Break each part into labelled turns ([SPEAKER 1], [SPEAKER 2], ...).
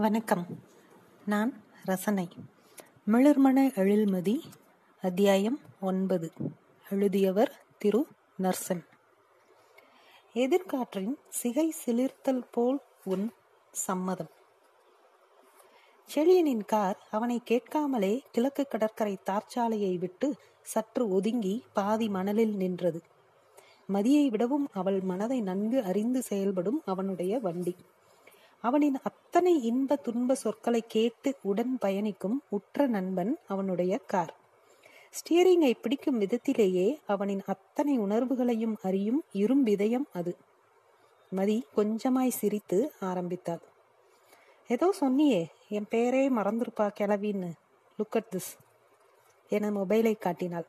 [SPEAKER 1] வணக்கம். நான் ரசனை. மிளர்மண எழில்மதி அத்தியாயம் ஒன்பது. எழுதியவர் திரு நர்சன். எதிர்காற்றின் சிகை சிலிர்த்தல் போல் உன் சம்மதம். செழியனின் கார் அவனை கேட்காமலே கிழக்கு கடற்கரை தார்ச்சாலையை விட்டு சற்று ஒதுங்கி பாதி மணலில் நின்றது. மதியை விடவும் அவள் மனதை நன்கு அறிந்து செயல்படும் அவனுடைய வண்டி. அவனின் அத்தனை இன்ப துன்ப சொற்களை கேட்டு உடன் பயணிக்கும் உற்ற நண்பன் அவனுடைய கார். ஸ்டியரிங்கை பிடிக்கும் விதத்திலேயே அவனின் அத்தனை உணர்வுகளையும் அறியும் இரும்பிதயம் அது. மதி கொஞ்சமாய் சிரித்து ஆரம்பித்தாள். ஏதோ சொன்னியே என் பேரே மறந்துருப்பா கிளவின்னு. லுக் அட் திஸ் என மொபைலை காட்டினாள்.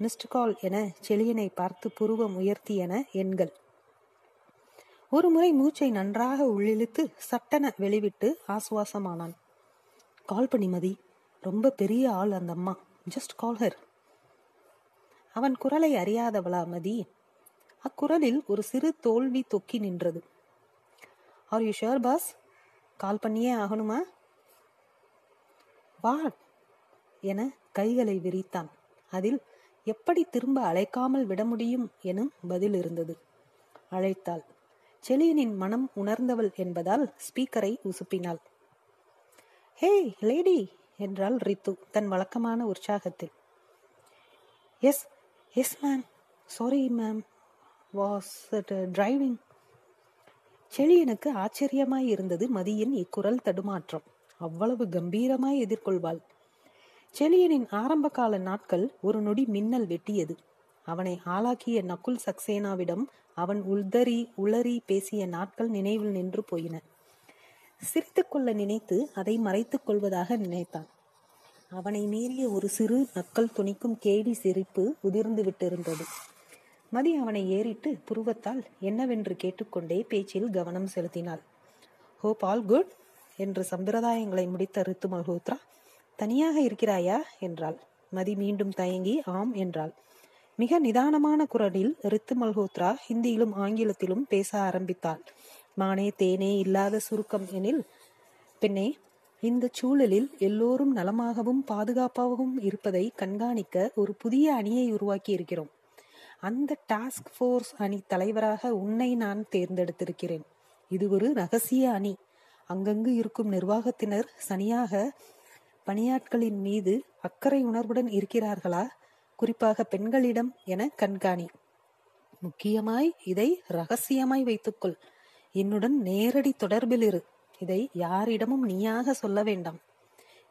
[SPEAKER 1] மிஸ்டு கால் என செழியனை பார்த்து புருவம் உயர்த்தியன எண்கள். ஒரு முறை மூச்சை நன்றாக உள்ளிழுத்து சட்டென வெளிவிட்டு ஆசுவாசமானான். கால் பண்ணி மதி. ரொம்ப பெரிய ஆள் அந்த அம்மா. ஜஸ்ட் கால் ஹர் அவன் குரலை அறியாதவளா மதி? அக்குரலில் ஒரு சிறு தோல்வி தொக்கி நின்றது. Are you sure boss call பண்ணியே ஆகணுமா? வா என கைகளை விரித்தான். அதில் எப்படி திரும்ப அழைக்காமல் விட முடியும்? எனும் பதில் இருந்தது. அழைத்தாள். செலியனின் மனம் உணர்ந்தவள் என்பதால் ஸ்பீக்கரை உசுப்பினாள். ஹே லேடி! என்றாள் ரித்து தன் வழக்கமான உற்சாகத்தில். Yes yes ma'am sorry ma'am was driving செழியனுக்கு ஆச்சரியமாய் இருந்தது மதியின் இக்குரல் தடுமாற்றம். அவ்வளவு கம்பீரமாய் எதிர்கொள்வாள். செழியனின் ஆரம்பகால நாட்கள் ஒரு நொடி மின்னல் வெட்டியது. அவனை ஆளாக்கிய நகுல் சக்சேனாவிடம் அவன் உள்தறி உளறி பேசிய நாட்கள் நினைவில் நின்று போயின. சிரித்துக்கொள்ள நினைத்து அதை மறைத்துக் கொள்வதாக நினைத்தான். அவனை மீறிய ஒரு சிறு நக்கல் துணிக்கும் கேடி சிரிப்பு உதிர்ந்து விட்டிருந்தது. மதி அவனை ஏறிட்டு புருவத்தால் என்னவென்று கேட்டுக்கொண்டே பேச்சில் கவனம் செலுத்தினாள். ஹோப் ஆல் குட் என்று சம்பிரதாயங்களை முடித்த ரித்து மல்ஹோத்ரா. தனியாக இருக்கிறாயா? என்றாள். மதி மீண்டும் தயங்கி ஆம் என்றாள். மிக நிதானமான குரலில் ரித்து மல்ஹோத்ரா ஹிந்தியிலும் ஆங்கிலத்திலும் பேச ஆரம்பித்தாள். மானே தேனே இல்லாத சுருக்கம் எனில் பெண்ணே இந்த சூழலில் எல்லோரும் நலமாகவும் பாதுகாப்பாகவும் இருப்பதை கண்காணிக்க ஒரு புதிய அணியை உருவாக்கி இருக்கிறோம். அந்த டாஸ்க் ஃபோர்ஸ் அணி தலைவராக உன்னை நான் தேர்ந்தெடுத்திருக்கிறேன். இது ஒரு ரகசிய அணி. அங்கங்கு இருக்கும் நிர்வாகத்தினர் சனியாக பணியாட்களின் மீது அக்கறை உணர்வுடன் இருக்கிறார்களா? குறிப்பாக பெண்களிடம் என கண்காணி. முக்கியமாய் இதை ரகசியமாய் வைத்துக்கொள். என்னுடன் நேரடி தொடர்பில் இரு. இதை யாரிடமும் நீயாக சொல்ல வேண்டாம்.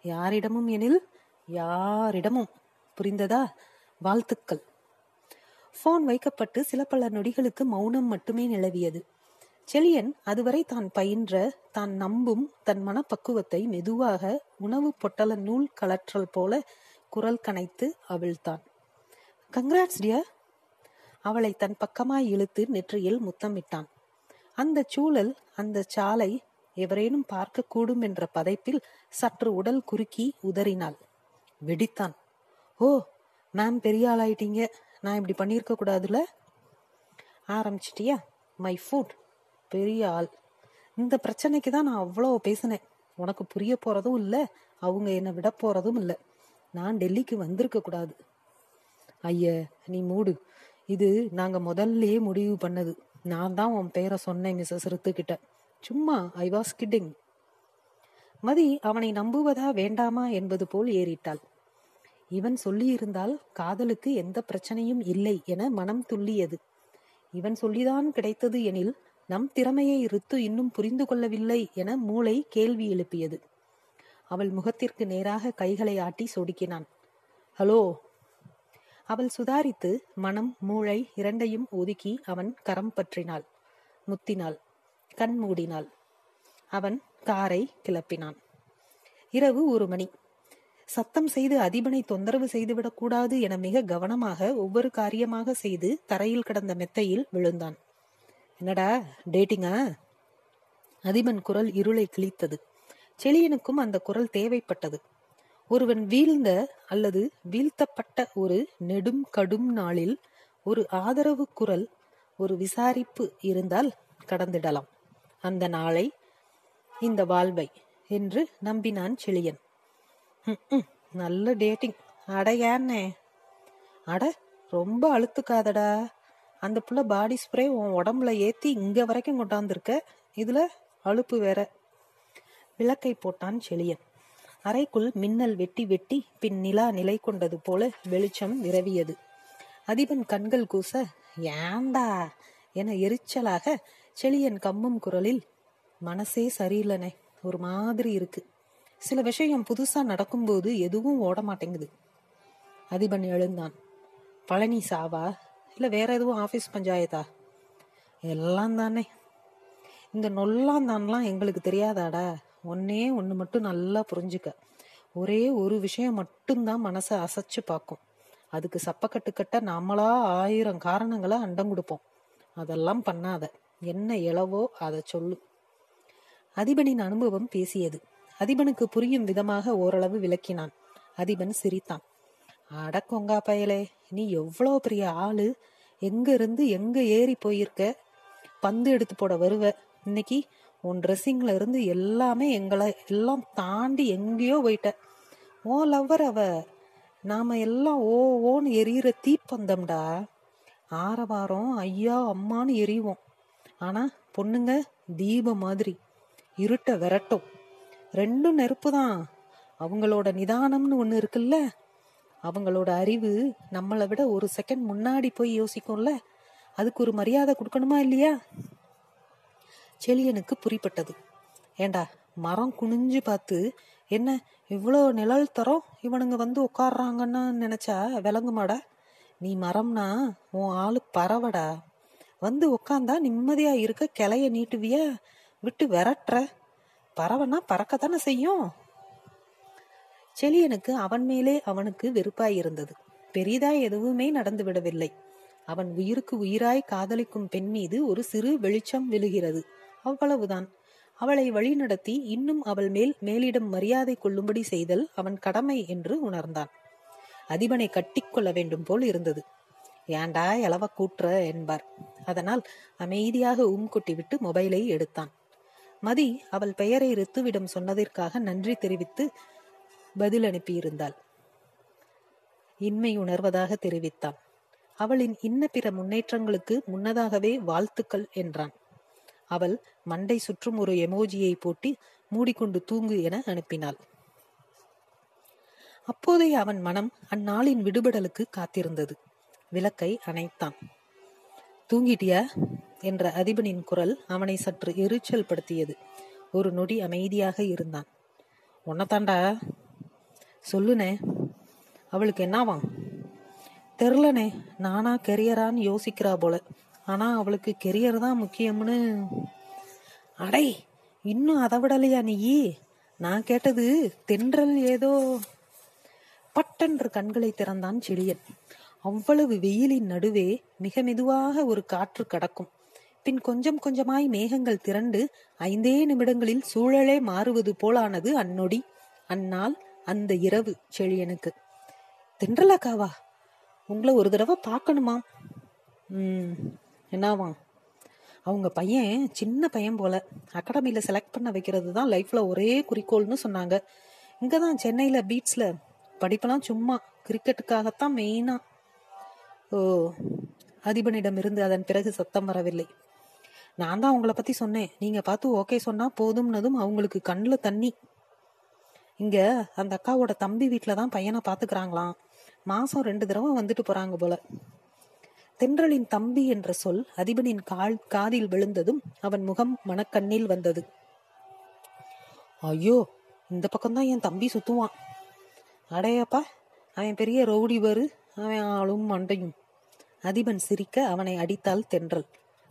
[SPEAKER 1] யாரிடமும் எனில் யாரிடமும். புரிந்ததா? வாழ்த்துக்கள். போன் வைக்கப்பட்டு சில பல நொடிகளுக்கு மௌனம் மட்டுமே நிலவியது. செலியன் அதுவரை தான் பயின்ற தான் நம்பும் தன் மனப்பக்குவத்தை மெதுவாக உணவு பொட்டல நூல் கலற்றல் போல குரல் கனைத்து அவிழ்த்தான். கங்க்ராட்ஸ் டியர் அவளை தன் பக்கமாய் இழுத்து நெற்றியில் முத்தமிட்டான். அந்த சூழல் அந்த சாலை எவரேனும் பார்க்க கூடும் என்ற பதைப்பில் சற்று உடல் குறுக்கி உதறினாள். வெடித்தான். ஓ மேம் பெரிய ஆளாயிட்டீங்க. நான் இப்படி பண்ணியிருக்க கூடாதுல? ஆரம்பிச்சிட்டியா? மை ஃபுட் பெரிய ஆள். இந்த பிரச்சனைக்கு தான் நான் அவ்வளோ பேசினேன். உனக்கு புரிய போறதும் இல்லை. அவங்க என்னை விட போறதும் இல்லை. நான் டெல்லிக்கு வந்திருக்க கூடாது. ஐய நீ மூடு. இது நாங்க முதல்லயே முடிவு பண்ணது. நான் தான் உன் பேரை சொன்னேன் மிஸ்ஸஸ் ரித்துக்கிட்ட. சும்மா ஐ வாஸ் கிட்டிங் மதி அவனை நம்புவதா வேண்டாமா என்பது போல் ஏறிட்டாள். இவன் சொல்லியிருந்தால் காதலுக்கு எந்த பிரச்சனையும் இல்லை என மனம் துள்ளியது. இவன் சொல்லிதான் கிடைத்தது எனில் நம் திறமையை ரித்து இன்னும் புரிந்து கொள்ளவில்லை என மூளை கேள்வி எழுப்பியது. அவள் முகத்திற்கு நேராக கைகளை ஆட்டி சொடுக்கினான். ஹலோ அவள் சுதாரித்து மனம் மூளை இரண்டையும் ஒதுக்கி அவன் கரம் பற்றினாள். முத்தினாள். கண் மூடினாள். அவன் காரை கிளப்பினான். இரவு ஒரு மணி. சத்தம் செய்து அதிபனை தொந்தரவு செய்துவிடக் கூடாது என மிக கவனமாக ஒவ்வொரு காரியமாக செய்து தரையில் கிடந்த மெத்தையில் விழுந்தான். என்னடா டேட்டிங்கா? அதிபன் குரல் இருளை கிழித்தது. செளியனுக்கும் அந்த குரல் தேவைப்பட்டது. ஒருவன் வீழ்ந்த அல்லது வீழ்த்தப்பட்ட ஒரு நெடும் கடும் நாளில் ஒரு ஆதரவு குரல் ஒரு விசாரிப்பு இருந்தால் கடந்திடலாம். அந்த நாளை இந்த வாழ்வை என்று நம்பினான் செழியன். நல்ல டேட்டிங். அடையானே அட ரொம்ப அழுத்துக்காதடா. அந்த புள்ள பாடி ஸ்ப்ரே உன் உடம்புல ஏத்தி இங்க வரைக்கும் கொண்டாந்துருக்க. இதுல அழுப்பு வேற. விளக்கை போட்டான் செழியன். அறைக்குள் மின்னல் வெட்டி வெட்டி பின் நிலா நிலை கொண்டது போல வெளிச்சம் விரவியது. அதிபன் கண்கள் கூச ஏண்டா? என எரிச்சலாக செளியன் கம்மும் குரலில் மனசே சரியில்லைனே ஒரு மாதிரி இருக்கு. சில விஷயம் புதுசா நடக்கும்போது எதுவும் ஓட மாட்டேங்குது அதிபன் எழுந்தான். பழனி சாவா? இல்ல வேற எதுவும் ஆபீஸ் பஞ்சாயத்தா? எல்லாம் தானே. இந்த நொல்லாந்தான்லாம் எங்களுக்கு தெரியாதாடா? ஒன்னே ஒன்று மட்டும் நல்லா புரிஞ்சுக்க. ஒரே ஒரு விஷயம் மட்டும்தான் மனசை அசைச்சு பார்க்கும். அதுக்கு சப்பக்கட்டுக்கட்ட நாமளா ஆயிரம் காரணங்களை அண்டம் கொடுப்போம். அதெல்லாம் பண்ணாத. என்ன இளவோ அதை சொல்லு. அதிபனின் அனுபவம் பேசியது. அதிபனுக்கு புரியும் விதமாக ஓரளவு விளக்கினான். அதிபன் சிரித்தான். அட கொங்கா பயலே நீ எவ்வளோ பெரிய ஆளு. எங்க இருந்து எங்க ஏறி போயிருக்க? பந்து எடுத்து போட வருவ. இன்னைக்கு உன் ட்ரெஸ்ஸிங்ல இருந்து எல்லாமே எங்களை எல்லாம் தாண்டி எங்கேயோ போயிட்ட ஓ லவ்வர் அவ. நாம எல்லாம் ஓ ஓன்னு எரியிற தீப்பந்தம்டா. ஆரவாரம் ஐயா அம்மான்னு எரிவோம். ஆனா பொண்ணுங்க தீபம் மாதிரி. இருட்ட விரட்டும். ரெண்டும் நெருப்பு தான் அவங்களோட நிதானம்னு ஒண்ணு இருக்குல்ல? அவங்களோட அறிவு நம்மளை விட ஒரு செகண்ட் முன்னாடி போய் யோசிக்கும்ல? அதுக்கு ஒரு மரியாதை கொடுக்கணுமா இல்லையா? செளியனுக்கு புரிப்பட்டது ஏண்டா மரம் குனிஞ்சு பார்த்து என்ன இவ்வளோ நிழல் தரோம்? இவனுங்க வந்து உட்காடுறாங்கன்னு நினைச்சா விளங்குமாடா? நீ மரம்னா உன் ஆளு பறவடா. வந்து உக்காந்தா நிம்மதியா இருக்க கிளைய நீட்டுவிய? விட்டு விரட்டுற. பறவைனா பறக்கத்தானே செய்யும்? செளியனுக்கு அவன் மேலே அவனுக்கு வெறுப்பாய் இருந்தது. பெரிதா எதுவுமே நடந்து விடவில்லை. அவன் உயிருக்கு உயிராய் காதலிக்கும் பெண் மீது ஒரு சிறு வெளிச்சம் விழுகிறது. அவ்வளவுதான். அவளை வழிநடத்தி இன்னும் அவள் மேல் மேலிடம் மரியாதை கொள்ளும்படி செய்தல் அவன் கடமை என்று உணர்ந்தான். அதிபனை கட்டிக்கொள்ள வேண்டும் போல் இருந்தது. ஏண்டா எளவ கூட்டுற என்பார். அதனால் அமைதியாக உம் கொட்டிவிட்டு மொபைலை எடுத்தான். மதி அவள் பெயரை ரித்துவிடம் சொன்னதற்காக நன்றி தெரிவித்து பதில் அனுப்பியிருந்தாள். இன்மை உணர்வதாக தெரிவித்தான். அவளின் இன்ன பிற முன்னேற்றங்களுக்கு முன்னதாகவே வாழ்த்துக்கள் என்றான். அவள் மண்டை சுற்றும் ஒரு எமோஜியை போட்டி மூடிக்கொண்டு தூங்கு என அனுப்பினாள். அப்போதே அவன் மனம் அந்நாளின் விடுபடலுக்கு காத்திருந்தது. விளக்கை அணைத்தான். தூங்கிட்டியா? என்ற அதிபனின் குரல் அவனை சற்று எரிச்சல் படுத்தியது. ஒரு நொடி அமைதியாக இருந்தான். உன்னத்தாண்டா? சொல்லுனே. அவளுக்கு என்னவாம்? தெரிலனே. நானா கெரியரான்னு யோசிக்கிறா போல. ஆனா அவளுக்கு கெரியர் தான் முக்கியம்னு. அடை இன்னும் அதை விடலையா நீ? நான் கேட்டது தென்றல் ஏதோ. பட்டென்று கண்களை திறந்தான் செழியன் அவ்வளவு வெயிலின் நடுவே மிக மெதுவாக ஒரு காற்று கடக்கும். பின் கொஞ்சம் கொஞ்சமாய் மேகங்கள் திரண்டு ஐந்தே நிமிடங்களில் சூழலே மாறுவது போலானது அந்நொடி அந்நாள் அந்த இரவு செழியனுக்கு. தென்றலாக்காவா? உங்களை ஒரு தடவை பார்க்கணுமா ம். என்னவாம்? அவங்க பையன் சின்ன பையன் போல. அகாடமியில செலக்ட் பண்ண வைக்கிறது தான் லைஃப்ல ஒரே குறிக்கோள்னு சொன்னாங்க. இங்க தான் சென்னையில பீட்ஸ்ல படிப்பெல்லாம் சும்மா. கிரிக்கெட்டுக்காகத்தான் மெயினா ஓ அதிபனிடம் இருந்து அதன் பிறகு சத்தம் வரவில்லை. நான் தான் அவங்கள பத்தி சொன்னேன். நீங்க பார்த்து ஓகே சொன்னா போதும்னதும் அவங்களுக்கு கண்ணுல தண்ணி. இங்க அந்த அக்காவோட தம்பி வீட்டுல தான் பையனை பாத்துக்கிறாங்களாம் மாசம் ரெண்டு தடவை வந்துட்டு போறாங்க போல. தென்றலின் தம்பி என்ற சொல் அதிபனின் கால் காதில் விழுந்ததும் அவன் முகம் மனக்கண்ணில் வந்தது. ஐயோ இந்த பக்கம்தான் என் தம்பி சுத்துவான். அடையப்பா அவன் பெரிய ரவுடி வரு அவன் ஆளும் மண்டையும். அதிபன் சிரிக்க அவனை அடித்தாள் தென்றல்.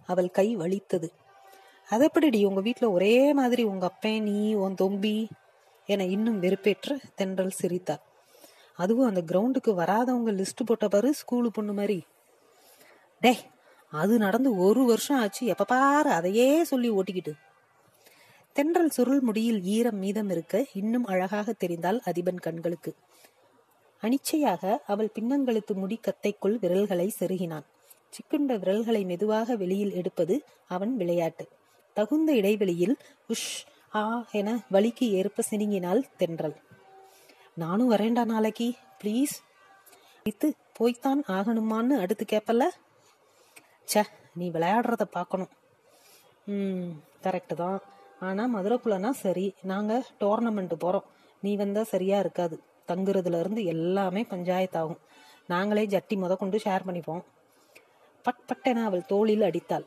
[SPEAKER 1] அவள் கை வலித்தது. அதப்படிடி உங்க வீட்டுல ஒரே மாதிரி உங்க அப்பன் நீ உன் தொம்பி என இன்னும் வெறுப்பேற்ற தென்றல் சிரித்தார் அதுவும் அந்த கிரவுண்டுக்கு வராதவங்க லிஸ்ட் போட்ட பாரு ஸ்கூலு பொண்ணு மாதிரி டே அது நடந்து ஒரு வருஷம் ஆச்சு. எப்ப பாரு அதையே சொல்லி ஓட்டிக்கிட்டு. தென்றல் சுருள் முடியில் ஈரம் மீதம் இருக்க இன்னும் அழகாக தெரிந்தால் அதிபன் கண்களுக்கு. அனிச்சையாக அவள் பின்னங்கழுத்து முடி கத்தைக்குள் விரல்களை செருகினான். சிக்குண்ட விரல்களை மெதுவாக வெளியில் எடுப்பது அவன் விளையாட்டு. தகுந்த இடைவெளியில் உஷ் ஆ என வலிக்கு ஏற்ப சினிங்கினாள் தென்றல். நானும் வரேண்டா நாளைக்கு ப்ளீஸ் இத்து போய்த்தான் ஆகணுமான்னு அடுத்து கேப்பல்ல? ச்சே நீ விளையாடுறத பார்க்கணும் ம் கரெக்டு தான். ஆனால் மதுரைக்குள்ளனா சரி. நாங்கள் டோர்னமெண்ட்டு போகிறோம் நீ வந்தால் சரியாக இருக்காது. தங்குறதுலேருந்து எல்லாமே பஞ்சாயத்தாகும் நாங்களே ஜட்டி முத கொண்டு ஷேர் பண்ணிப்போம். பட் பட்டென அவள் தோளில் அடித்தாள்.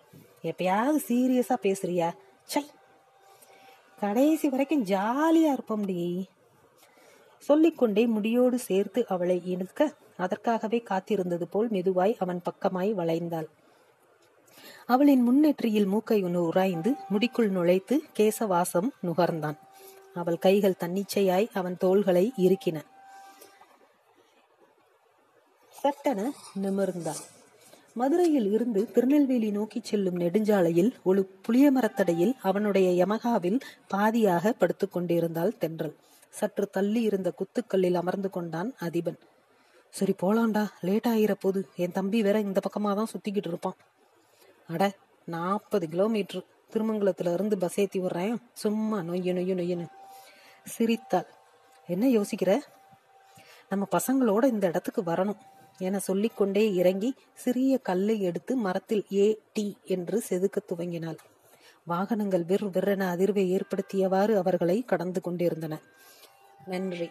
[SPEAKER 1] எப்பயாவது சீரியஸாக பேசுறியா? சை கடைசி வரைக்கும் ஜாலியாக இருப்போம்டி சொல்லிக்கொண்டே முடியோடு சேர்த்து அவளை இழுக்க அதற்காகவே காத்திருந்தது போல் மெதுவாய் அவன் பக்கமாய் வளைந்தாள். அவளின் முன்னெற்றியில் மூக்கை ஒன்று உராய்ந்து முடிக்குள் நுழைத்து கேசவாசம் நுகர்ந்தான். அவள் கைகள் தன்னிச்சையாய் அவன் தோள்களை இறுக்கின. சட்டென நிமிர்ந்தான். மதுரையில் இருந்து திருநெல்வேலி நோக்கி செல்லும் நெடுஞ்சாலையில் ஒரு புளிய மரத்தடையில் அவனுடைய யமகாவில் பாதியாக படுத்துக் கொண்டிருந்தாள் தென்றல். சற்று தள்ளி இருந்த குத்துக்கல்லில் அமர்ந்து கொண்டான் அதிபன். சரி போலாண்டா லேட் ஆகிற போது என் தம்பி வேற இந்த பக்கமாதான் சுத்திக்கிட்டு இருப்பான். அட நாற்பது கிலோமீட்டர் திருமங்கலத்துல இருந்து பஸ் ஏத்தி விடுறேன். சும்மா நொய்யு நொய்யு நொய்யுன்னு. சிரித்தாள். என்ன யோசிக்கிற? நம்ம பசங்களோட இந்த இடத்துக்கு வரணும் என சொல்லிக்கொண்டே இறங்கி சிறிய கல்லை எடுத்து மரத்தில் ஏ டி என்று செதுக்க துவங்கினாள். வாகனங்கள் விர் விற்றென அதிர்வை ஏற்படுத்தியவாறு அவர்களை கடந்து கொண்டிருந்தன. நன்றி.